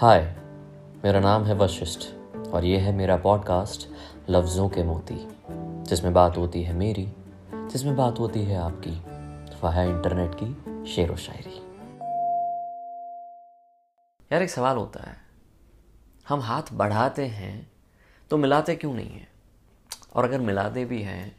हाय मेरा नाम है वशिष्ठ और ये है मेरा पॉडकास्ट लफ्ज़ों के मोती जिसमें बात होती है मेरी जिसमें बात होती है आपकी। वह है इंटरनेट की शेर व शायरी। यार एक सवाल होता है। हम हाथ बढ़ाते हैं तो मिलाते क्यों नहीं हैं? और अगर मिलाते भी हैं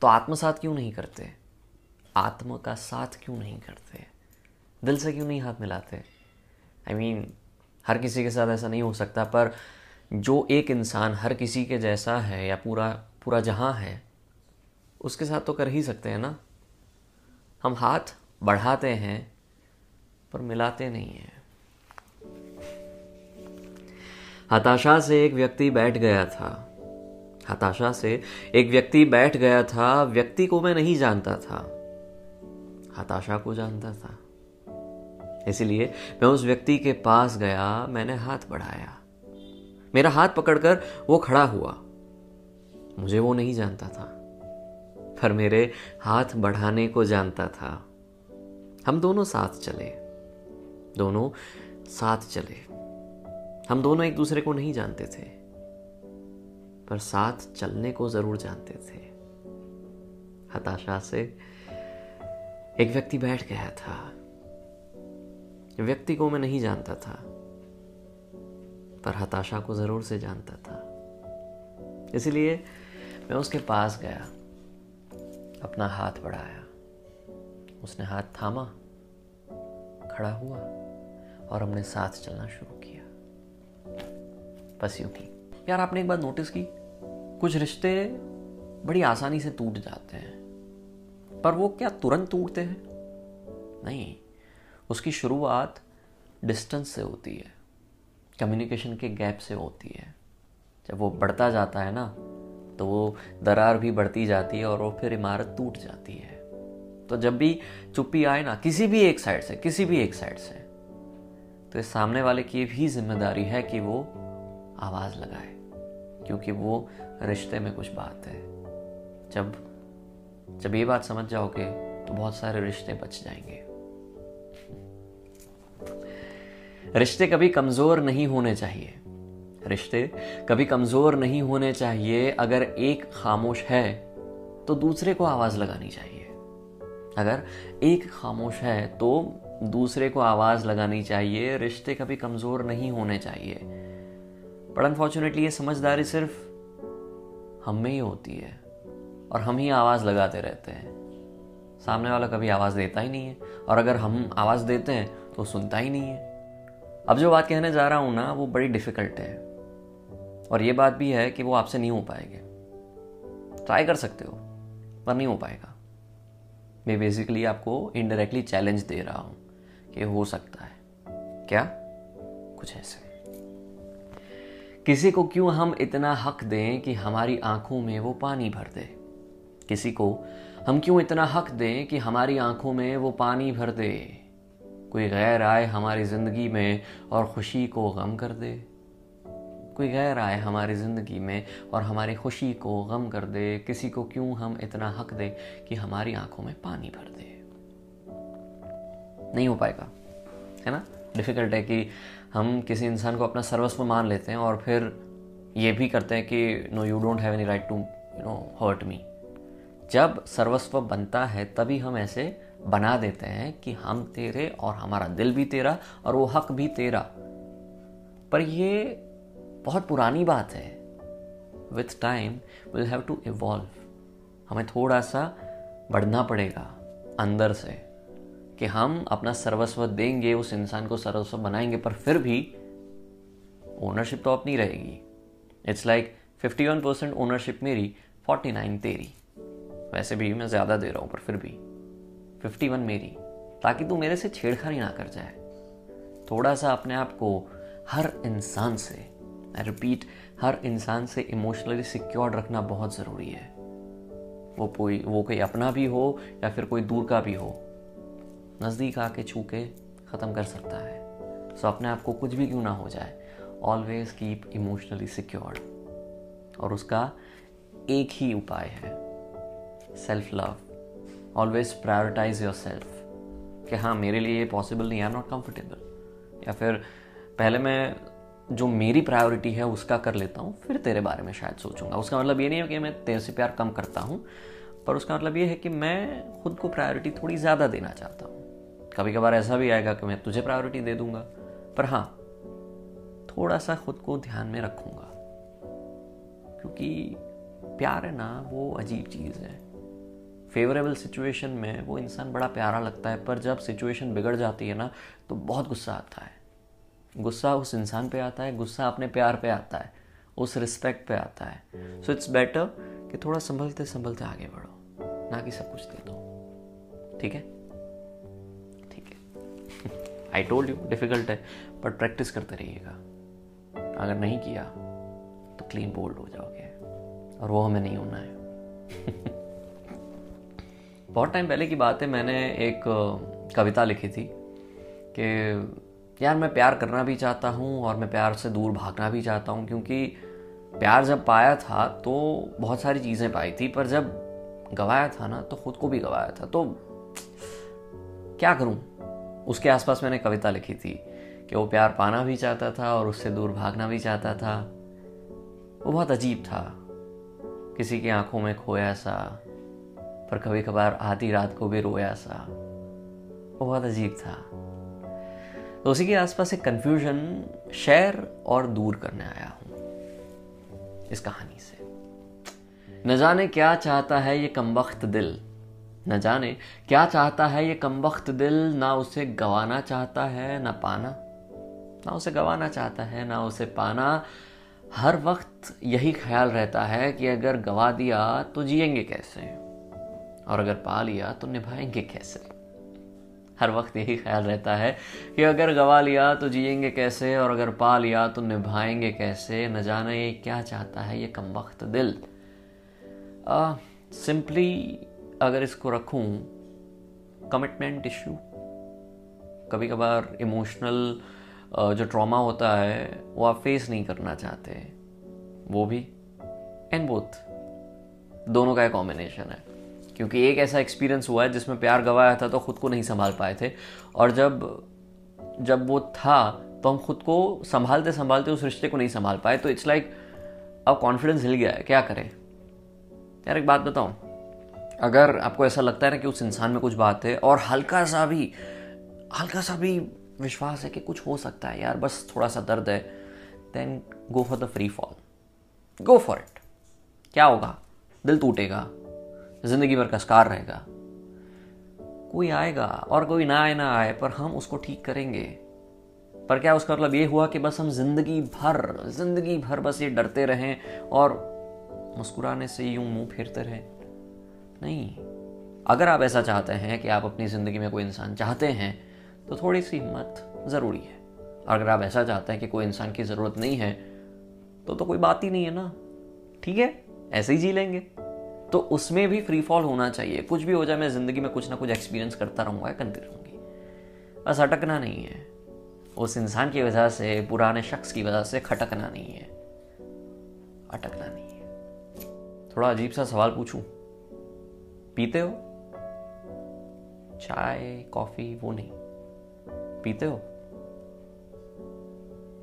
तो आत्मसात क्यों नहीं करते? आत्मा का साथ क्यों नहीं करते? दिल से क्यों नहीं हाथ मिलाते? आई I मीन mean, हर किसी के साथ ऐसा नहीं हो सकता, पर जो एक इंसान हर किसी के जैसा है या पूरा पूरा जहाँ है, उसके साथ तो कर ही सकते हैं ना। हम हाथ बढ़ाते हैं, पर मिलाते नहीं हैं। हताशा से एक व्यक्ति बैठ गया था। हताशा से एक व्यक्ति बैठ गया था, व्यक्ति को मैं नहीं जानता था। हताशा को जानता था। इसलिए मैं उस व्यक्ति के पास गया, मैंने हाथ बढ़ाया। मेरा हाथ पकड़कर वो खड़ा हुआ। मुझे वो नहीं जानता था, पर मेरे हाथ बढ़ाने को जानता था। हम दोनों साथ चले। दोनों साथ चले। हम दोनों एक दूसरे को नहीं जानते थे, पर साथ चलने को ज़रूर जानते थे। हताशा से एक व्यक्ति बैठ गया था। व्यक्ति को मैं नहीं जानता था, पर हताशा को ज़रूर से जानता था। इसलिए मैं उसके पास गया, अपना हाथ बढ़ाया। उसने हाथ थामा, खड़ा हुआ, और हमने साथ चलना शुरू किया। बस यूँ ही यार, आपने एक बात नोटिस की? कुछ रिश्ते बड़ी आसानी से टूट जाते हैं, पर वो क्या तुरंत टूटते हैं? नहीं। उसकी शुरुआत डिस्टेंस से होती है, कम्युनिकेशन के गैप से होती है। जब वो बढ़ता जाता है ना तो वो दरार भी बढ़ती जाती है और वो फिर इमारत टूट जाती है। तो जब भी चुप्पी आए ना, किसी भी एक साइड से, किसी भी एक साइड से तो इस सामने वाले की भी ज़िम्मेदारी है कि वो आवाज़ लगाए, क्योंकि वो रिश्ते में कुछ बात है। जब जब ये बात समझ जाओगे तो बहुत सारे रिश्ते बच जाएँगे। रिश्ते कभी कमज़ोर नहीं होने चाहिए। रिश्ते कभी कमज़ोर नहीं होने चाहिए। अगर एक खामोश है तो दूसरे को आवाज़ लगानी चाहिए। अगर एक खामोश है तो दूसरे को आवाज़ लगानी चाहिए। रिश्ते कभी कमज़ोर नहीं होने चाहिए। बट अनफॉर्चुनेटली ये समझदारी सिर्फ़ हम में ही होती है और हम ही आवाज़ लगाते रहते हैं। सामने वाला कभी आवाज़ देता ही नहीं है और अगर हम आवाज़ देते हैं तो सुनता ही नहीं है। अब जो बात कहने जा रहा हूँ ना, वो बड़ी डिफ़िकल्ट है। और ये बात भी है कि वो आपसे नहीं हो पाएँगे। ट्राई कर सकते हो, पर नहीं हो पाएगा। मैं बेसिकली आपको इनडायरेक्टली चैलेंज दे रहा हूँ कि हो सकता है। क्या? कुछ ऐसे। किसी को क्यों हम इतना हक दें कि हमारी आँखों में वो पानी भर दे? किसी को हम क्यों इतना हक दें कि हमारी आँखों में वो पानी भर दे? कोई गैर आए हमारी ज़िंदगी में और ख़ुशी को गम कर दे। कोई गैर आए हमारी ज़िंदगी में और हमारी खुशी को गम कर दे। किसी को क्यों हम इतना हक दे कि हमारी आँखों में पानी भर दे? नहीं हो पाएगा, है ना? डिफ़िकल्ट है कि हम किसी इंसान को अपना सर्वस्व मान लेते हैं और फिर ये भी करते हैं कि no you don't have any right to you know hurt me जब सर्वस्व बनता है, तभी हम ऐसे बना देते हैं कि हम तेरे और हमारा दिल भी तेरा और वो हक भी तेरा। पर ये बहुत पुरानी बात है। With time will have to evolve हमें थोड़ा सा बढ़ना पड़ेगा अंदर से कि हम अपना सर्वस्व देंगे, उस इंसान को सर्वस्व बनाएँगे, पर फिर भी ओनरशिप तो अपनी रहेगी। It's like fifty one percent ownership मेरी फोर्टी नाइन तेरी। वैसे भी मैं ज़्यादा दे रहा हूँ, पर फिर भी। फिफ्टी वन मेरी, ताकि तू मेरे से छेड़खानी ना कर जाए। थोड़ा सा अपने आप को हर इंसान से आई रिपीट हर इंसान से इमोशनली सिक्योर्ड रखना बहुत ज़रूरी है। वो कोई वो कोई अपना भी हो या फिर कोई दूर का भी हो। नज़दीक आके छू के ख़त्म कर सकता है। सो अपने आप को कुछ भी क्यों ना हो जाए ऑलवेज कीप इमोशनली सिक्योर्ड और उसका एक ही उपाय है self love always prioritise yourself कि हाँ मेरे लिए ये पॉसिबल नहीं आई एम नॉट कम्फर्टेबल या फिर, पहले मैं जो मेरी प्रायोरिटी है, उसका कर लेता हूँ, फिर तेरे बारे में शायद सोचूँगा। उसका मतलब ये नहीं है कि मैं तेरे से प्यार कम करता हूँ, पर उसका मतलब ये है कि मैं खुद को प्रायोरिटी थोड़ी ज़्यादा देना चाहता हूँ। कभी कभार ऐसा भी आएगा कि मैं तुझे प्रायोरिटी दे दूँगा, पर हाँ थोड़ा सा खुद को ध्यान में रखूँगा। क्योंकि प्यार है ना, वो अजीब चीज़ है। फेवरेबल सिचुएशन में वो इंसान बड़ा प्यारा लगता है, पर जब सिचुएशन बिगड़ जाती है ना तो बहुत गुस्सा आता है। गुस्सा उस इंसान पे आता है, गुस्सा अपने प्यार पे आता है, उस रिस्पेक्ट पे आता है। सो इट्स बेटर कि थोड़ा संभलते संभलते आगे बढ़ो, ना कि सब कुछ दे दो। ठीक है? ठीक है। आई टोल्ड यू डिफ़िकल्ट है बट प्रैक्टिस करते रहिएगा। अगर नहीं किया तो क्लीन बोल्ड हो जाओगे, और वो हमें नहीं होना है। बहुत टाइम पहले की बात है, मैंने एक कविता लिखी थी कि यार मैं प्यार करना भी चाहता हूँ और मैं प्यार से दूर भागना भी चाहता हूँ, क्योंकि प्यार जब पाया था तो बहुत सारी चीज़ें पाई थी, पर जब गवाया था ना तो खुद को भी गवाया था। तो क्या करूँ? उसके आसपास मैंने कविता लिखी थी कि वो प्यार पाना भी चाहता था और उससे दूर भागना भी चाहता था। वो बहुत अजीब था। किसी की आँखों में खोया सा पर कभी कभार आधी रात को भी रोया सा। वो बहुत अजीब था। तो उसी के आसपास एक कंफ्यूजन शेयर और दूर करने आया हूँ। इस कहानी से। न जाने क्या चाहता है ये कमबख्त दिल। न जाने क्या चाहता है ये कमबख्त दिल। ना उसे गवाना चाहता है, ना पाना। ना उसे गवाना चाहता है, ना उसे पाना। हर वक्त यही ख्याल रहता है कि अगर गवा दिया तो जिएँगे कैसे? और अगर पा लिया तो निभाएँगे कैसे? हर वक्त यही ख्याल रहता है कि अगर गवा लिया तो जिएँगे कैसे और अगर पा लिया तो निभाएँगे कैसे? न जाने ये क्या चाहता है ये कम वक्त दिल। सिंपली अगर इसको रखूँ कमिटमेंट इशू कभी कभार इमोशनल जो ट्रॉमा होता है, वो आप फेस नहीं करना चाहते। वो भी एंड बोथ दोनों का एक कॉम्बिनेशन है। क्योंकि एक ऐसा एक्सपीरियंस हुआ है जिसमें प्यार गवाया था तो खुद को नहीं संभाल पाए थे। और जब जब वो था तो हम खुद को संभालते संभालते उस रिश्ते को नहीं संभाल पाए। तो इट्स लाइक अब कॉन्फिडेंस हिल गया है, क्या करें? यार एक बात बताऊँ, अगर आपको ऐसा लगता है ना कि उस इंसान में कुछ बात है, और हल्का सा भी, हल्का सा भी विश्वास है कि कुछ हो सकता है, यार बस थोड़ा सा दर्द है then go for the free fall go for it क्या होगा? दिल टूटेगा। ज़िंदगी भर का स्कार रहेगा। कोई आएगा और कोई ना आए ना आए, पर हम उसको ठीक करेंगे। पर क्या उसका मतलब ये हुआ कि बस हम ज़िंदगी भर ज़िंदगी भर बस ये डरते रहें और मुस्कुराने से यूँ मुँह फेरते रहें? नहीं। अगर आप ऐसा चाहते हैं कि आप अपनी ज़िंदगी में कोई इंसान चाहते हैं तो थोड़ी सी हिम्मत ज़रूरी है। अगर आप ऐसा चाहते हैं कि कोई इंसान की ज़रूरत नहीं है तो तो कोई बात ही नहीं है ना। ठीक है? ऐसे ही जी लेंगे। तो उसमें भी फ्री फॉल होना चाहिए। कुछ भी हो जाए, मैं ज़िंदगी में कुछ ना कुछ एक्सपीरियंस करता रहूँगा करती रहूँगी। बस अटकना नहीं है। उस इंसान की वजह से, पुराने शख्स की वजह से खटकना नहीं है। अटकना नहीं है। थोड़ा अजीब सा सवाल पूछूँ। पीते हो? चाय, कॉफ़ी, वो नहीं। पीते हो?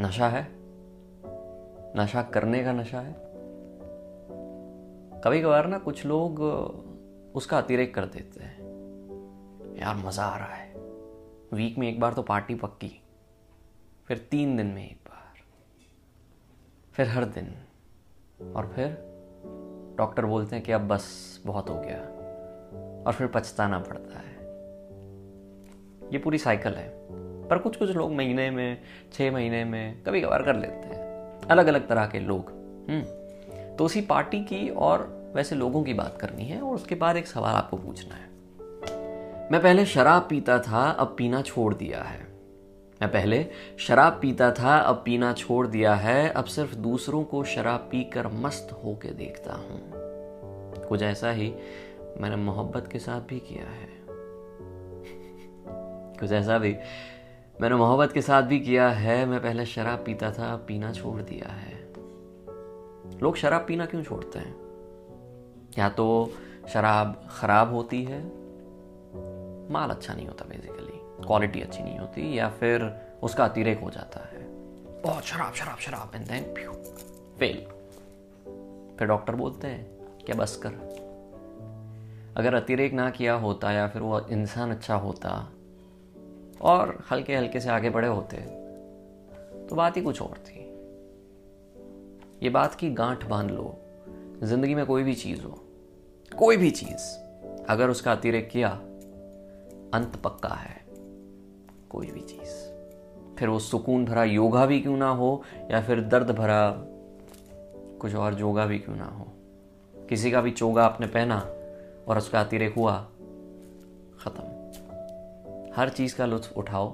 नशा है? नशा करने का नशा है? कभी कभार ना कुछ लोग उसका अतिरेक कर देते हैं। यार, मज़ा आ रहा है। वीक में एक बार तो पार्टी पक्की, फिर तीन दिन में एक बार, फिर हर दिन, और फिर डॉक्टर बोलते हैं कि अब बस बहुत हो गया, और फिर पछताना पड़ता है। ये पूरी साइकिल है, पर कुछ कुछ लोग महीने में छः महीने में कभी कभार कर लेते हैं। अलग अलग तरह के लोग हम्म। तो उसी पार्टी की और वैसे लोगों की बात करनी है और उसके बाद एक सवाल आपको पूछना है। मैं पहले शराब पीता था, अब पीना छोड़ दिया है। मैं पहले शराब पीता था, अब पीना छोड़ दिया है, अब सिर्फ़ दूसरों को शराब पीकर मस्त होके देखता हूँ। कुछ ऐसा ही मैंने मोहब्बत के साथ भी किया है। कुछ ऐसा भी मैंने मोहब्बत के साथ भी किया है, मैं पहले शराब पीता था, अब पीना छोड़ दिया है। लोग शराब पीना क्यों छोड़ते हैं? या तो शराब खराब होती है, माल अच्छा नहीं होता बेसिकली क्वालिटी अच्छी नहीं होती, या फिर उसका अतिरेक हो जाता है। बहुत शराब शराब शराब एंड देन फेल फिर डॉक्टर बोलते हैं, क्या बस कर? अगर अतिरेक ना किया होता या फिर वो इंसान अच्छा होता, और हल्के हल्के से आगे बढ़े होते तो बात ही कुछ और थी। ये बात की गांठ बाँध लो। ज़िंदगी में कोई भी चीज़ हो, कोई भी चीज़, अगर उसका अतिरेक किया, अंत पक्का है, कोई भी चीज़। फिर वो सुकून भरा योगा भी क्यों ना हो, या फिर दर्द भरा कुछ और योगा भी क्यों ना हो? किसी का भी चोगा आपने पहना और उसका अतिरेक हुआ, ख़त्म। हर चीज़ का लुत्फ उठाओ,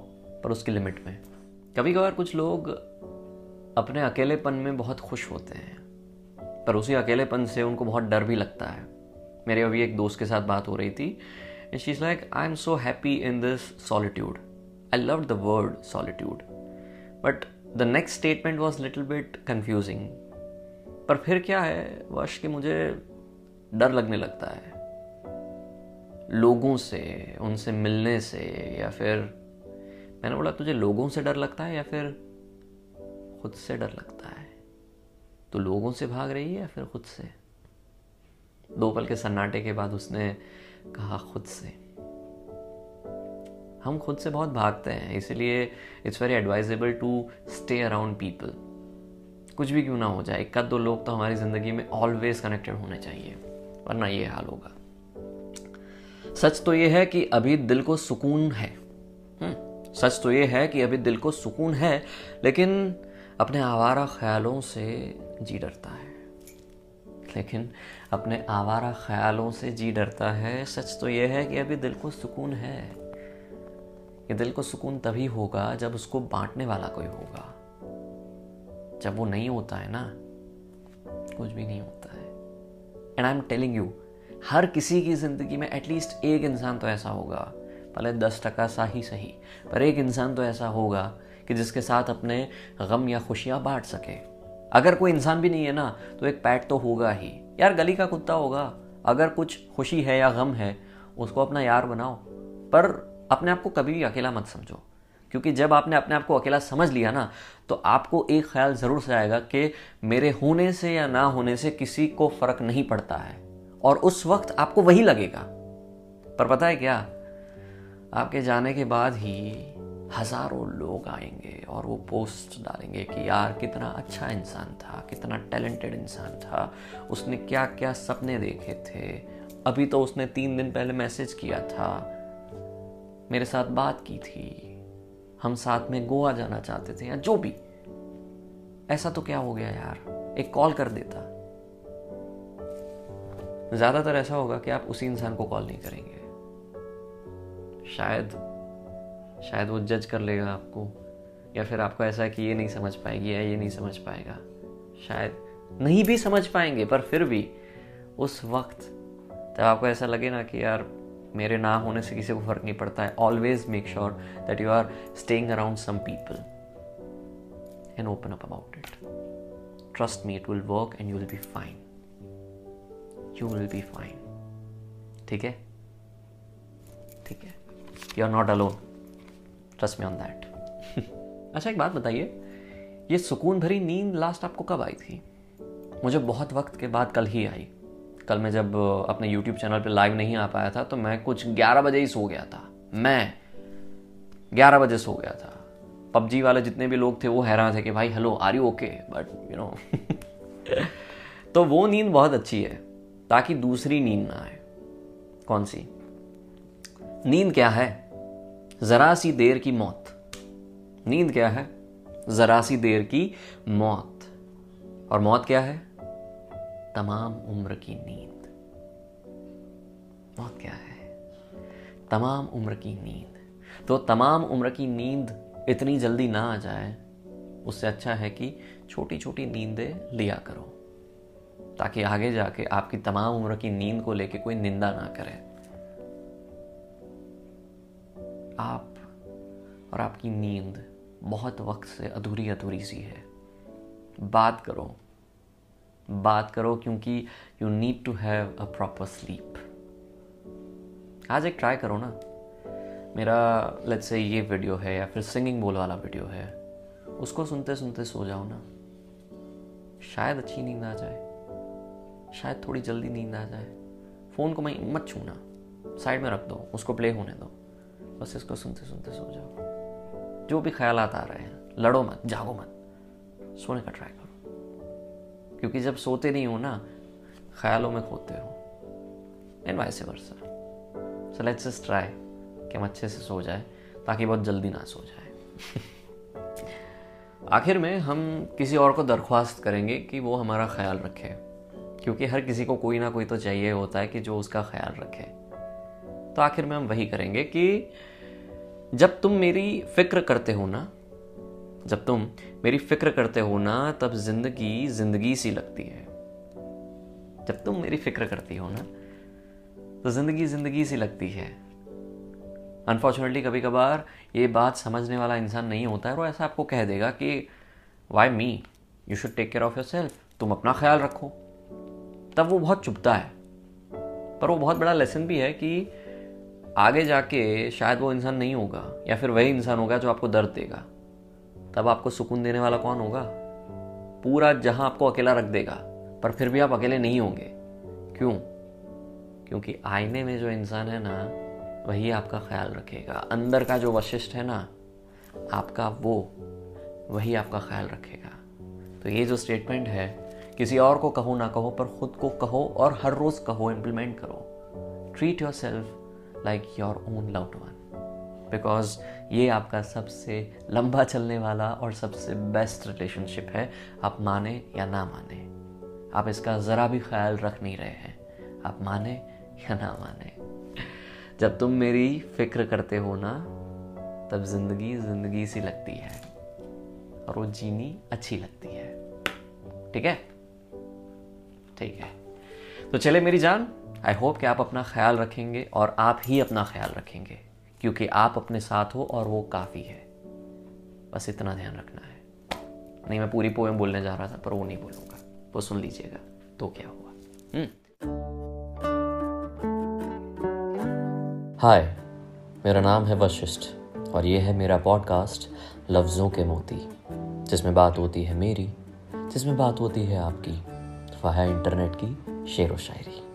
पर उसकी लिमिट में। कभी कभार कुछ लोग अपने अकेलेपन में बहुत खुश होते हैं। पर उसी अकेलेपन से उनको बहुत डर भी लगता है। मेरे अभी एक दोस्त के साथ बात हो रही थी she is like I am so happy in this solitude I love the word solitude but the next statement was little bit confusing पर फिर क्या है? वश कि मुझे डर लगने लगता है। लोगों से, उनसे मिलने से, या फिर मैंने बोला, तुझे लोगों से डर लगता है या फिर खुद से डर लगता है। तो लोगों से भाग रही है या फिर खुद से? दो पल के सन्नाटे के बाद उसने कहा खुद से। हम खुद से बहुत भागते हैं इसलिए it's very advisable to stay around people कुछ भी क्यों ना हो जाए एक दो लोग तो हमारी ज़िंदगी में ऑलवेज कनेक्टेड होने चाहिए वरना ये हाल होगा। सच तो ये है कि अभी दिल को सुकून है। हम्म, सच तो ये है कि अभी दिल को सुकून है लेकिन अपने आवारा ख्यालों से जी डरता है। लेकिन अपने आवारा ख्यालों से जी डरता है, सच तो यह है कि अभी दिल को सुकून है। ये दिल को सुकून तभी होगा जब उसको बांटने वाला कोई होगा। जब वो नहीं होता है ना, कुछ भी नहीं होता है। And I am telling you हर किसी की ज़िंदगी में एटलीस्ट एक इंसान तो ऐसा होगा। भले दस टका सा ही सही, पर एक इंसान तो ऐसा होगा कि जिसके साथ अपने गम या खुशियाँ बांट सके। अगर कोई इंसान भी नहीं है ना तो एक पैट तो होगा ही। यार, गली का कुत्ता होगा। अगर कुछ खुशी है या गम है, उसको अपना यार बनाओ। पर अपने आप को कभी भी अकेला मत समझो। क्योंकि जब आपने अपने आप को अकेला समझ लिया ना तो आपको एक ख्याल ज़रूर से आएगा कि मेरे होने से या ना होने से किसी को फ़र्क नहीं पड़ता है। और उस वक्त आपको वही लगेगा। पर पता है क्या? आपके जाने के बाद ही हज़ारों लोग आएँगे और वो पोस्ट डालेंगे कि यार कितना अच्छा इंसान था, कितना टैलेंटेड इंसान था। उसने क्या क्या सपने देखे थे। अभी तो उसने तीन दिन पहले मैसेज किया था। मेरे साथ बात की थी। हम साथ में गोवा जाना चाहते थे या जो भी। ऐसा तो क्या हो गया यार? एक कॉल कर देता। ज़्यादातर ऐसा होगा कि आप उसी इंसान को कॉल नहीं करेंगे। शायद शायद वो जज कर लेगा आपको, या फिर आपको ऐसा है कि ये नहीं समझ पाएगी या ये नहीं समझ पाएगा। शायद नहीं भी समझ पाएँगे, पर फिर भी उस वक्त तब आपको ऐसा लगे ना कि यार, मेरे ना होने से किसी को फ़र्क नहीं पड़ता है। Always make sure that you are staying around some people and open up about it trust me it will work and you will be fine you will be fine ठीक है? ठीक है? You are not alone trust me on that अच्छा एक बात बताइए। ये सुकून भरी नींद लास्ट आपको कब आई थी? मुझे बहुत वक्त के बाद कल ही आई। कल मैं जब अपने यूट्यूब चैनल पे लाइव नहीं आ पाया था तो मैं कुछ 11 बजे ही सो गया था। मैं 11 बजे सो गया था। पबजी वाले जितने भी लोग थे, वो हैरान थे कि भाई, hello are you okay but you know तो वो नींद बहुत अच्छी है, ताकि दूसरी नींद ना आए। कौन सी? नींद क्या है? जरा सी देर की मौत। नींद क्या है? जरा सी देर की मौत। और मौत क्या है? तमाम उम्र की नींद। मौत क्या है? तमाम उम्र की नींद। तो तमाम उम्र की नींद इतनी जल्दी ना आ जाए, उससे अच्छा है कि छोटी छोटी नींदें लिया करो, ताकि आगे जाके आपकी तमाम उम्र की नींद को लेके कोई निंदा ना करे। आप और आपकी नींद बहुत वक्त से अधूरी अधूरी सी है। बात करो। बात करो क्योंकि you need to have a proper sleep आज एक ट्राई करो ना। मेरा लेट्स से ये वीडियो है या फिर सिंगिंग बोल वाला वीडियो है, उसको सुनते सुनते सो जाओ ना। शायद अच्छी नींद आ जाए। शायद थोड़ी जल्दी नींद आ जाए। फ़ोन को मैं मत छूना। साइड में रख दो। उसको प्ले होने दो। बस इसको सुनते सुनते सो जाओ। जो भी ख्याल आ रहे हैं, लड़ो मत, जागो मत। सोने का ट्राई करो। क्योंकि जब सोते नहीं हो ना, ख्यालों में खोते हो। And vice versa so let's just try कि हम अच्छे से सो जाए, ताकि बहुत जल्दी ना सो जाए। आखिर में हम किसी और को दरख्वास्त करेंगे कि वो हमारा ख्याल रखे। क्योंकि हर किसी को कोई ना कोई तो चाहिए होता है कि जो उसका ख्याल रखे। तो आखिर में हम वही करेंगे कि जब तुम मेरी फ़िक्र करते हो ना, जब तुम मेरी फ़िक्र करते हो ना, तब ज़िंदगी ज़िंदगी सी लगती है। जब तुम मेरी फ़िक्र करती हो ना तो ज़िंदगी ज़िंदगी सी लगती है। अनफॉर्चुनेटली कभी कभार ये बात समझने वाला इंसान नहीं होता है और ऐसा आपको कह देगा कि why me you should take care of yourself तुम अपना ख्याल रखो। तब वो बहुत चुभता है। पर वो बहुत बड़ा लेसन भी है कि आगे जाके शायद वो इंसान नहीं होगा, या फिर वही इंसान होगा जो आपको दर्द देगा। तब आपको सुकून देने वाला कौन होगा? पूरा जहाँ आपको अकेला रख देगा, पर फिर भी आप अकेले नहीं होंगे। क्यों? क्योंकि आईने में जो इंसान है ना, वही आपका ख्याल रखेगा। अंदर का जो वशिष्ठ है ना, आपका वो, वही आपका ख्याल रखेगा। तो ये जो स्टेटमेंट है, किसी और को कहो ना कहो, पर खुद को कहो और हर रोज कहो इम्प्लीमेंट करो। Treat yourself like your own loved one because ये आपका सबसे लंबा चलने वाला और सबसे बेस्ट रिलेशनशिप है, आप माने या ना माने। आप इसका ज़रा भी ख्याल रख नहीं रहे हैं। आप माने या ना माने। जब तुम मेरी फ़िक्र करते हो ना, तब ज़िंदगी ज़िंदगी सी लगती है। और वो जीनी अच्छी लगती है। ठीक है? ठीक है। तो चले मेरी जान। आई होप कि आप अपना ख्याल रखेंगे और आप ही अपना ख्याल रखेंगे, क्योंकि आप अपने साथ हो और वो काफ़ी है। बस इतना ध्यान रखना है। नहीं, मैं पूरी पोएम बोलने जा रहा था, पर वो नहीं बोलूँगा। वो सुन लीजिएगा तो क्या हुआ? हम्म। हाय मेरा नाम है वशिष्ठ और ये है मेरा पॉडकास्ट लफ्ज़ों के मोती, जिसमें बात होती है मेरी, जिसमें बात होती है आपकी। वह है इंटरनेट की शेर व शायरी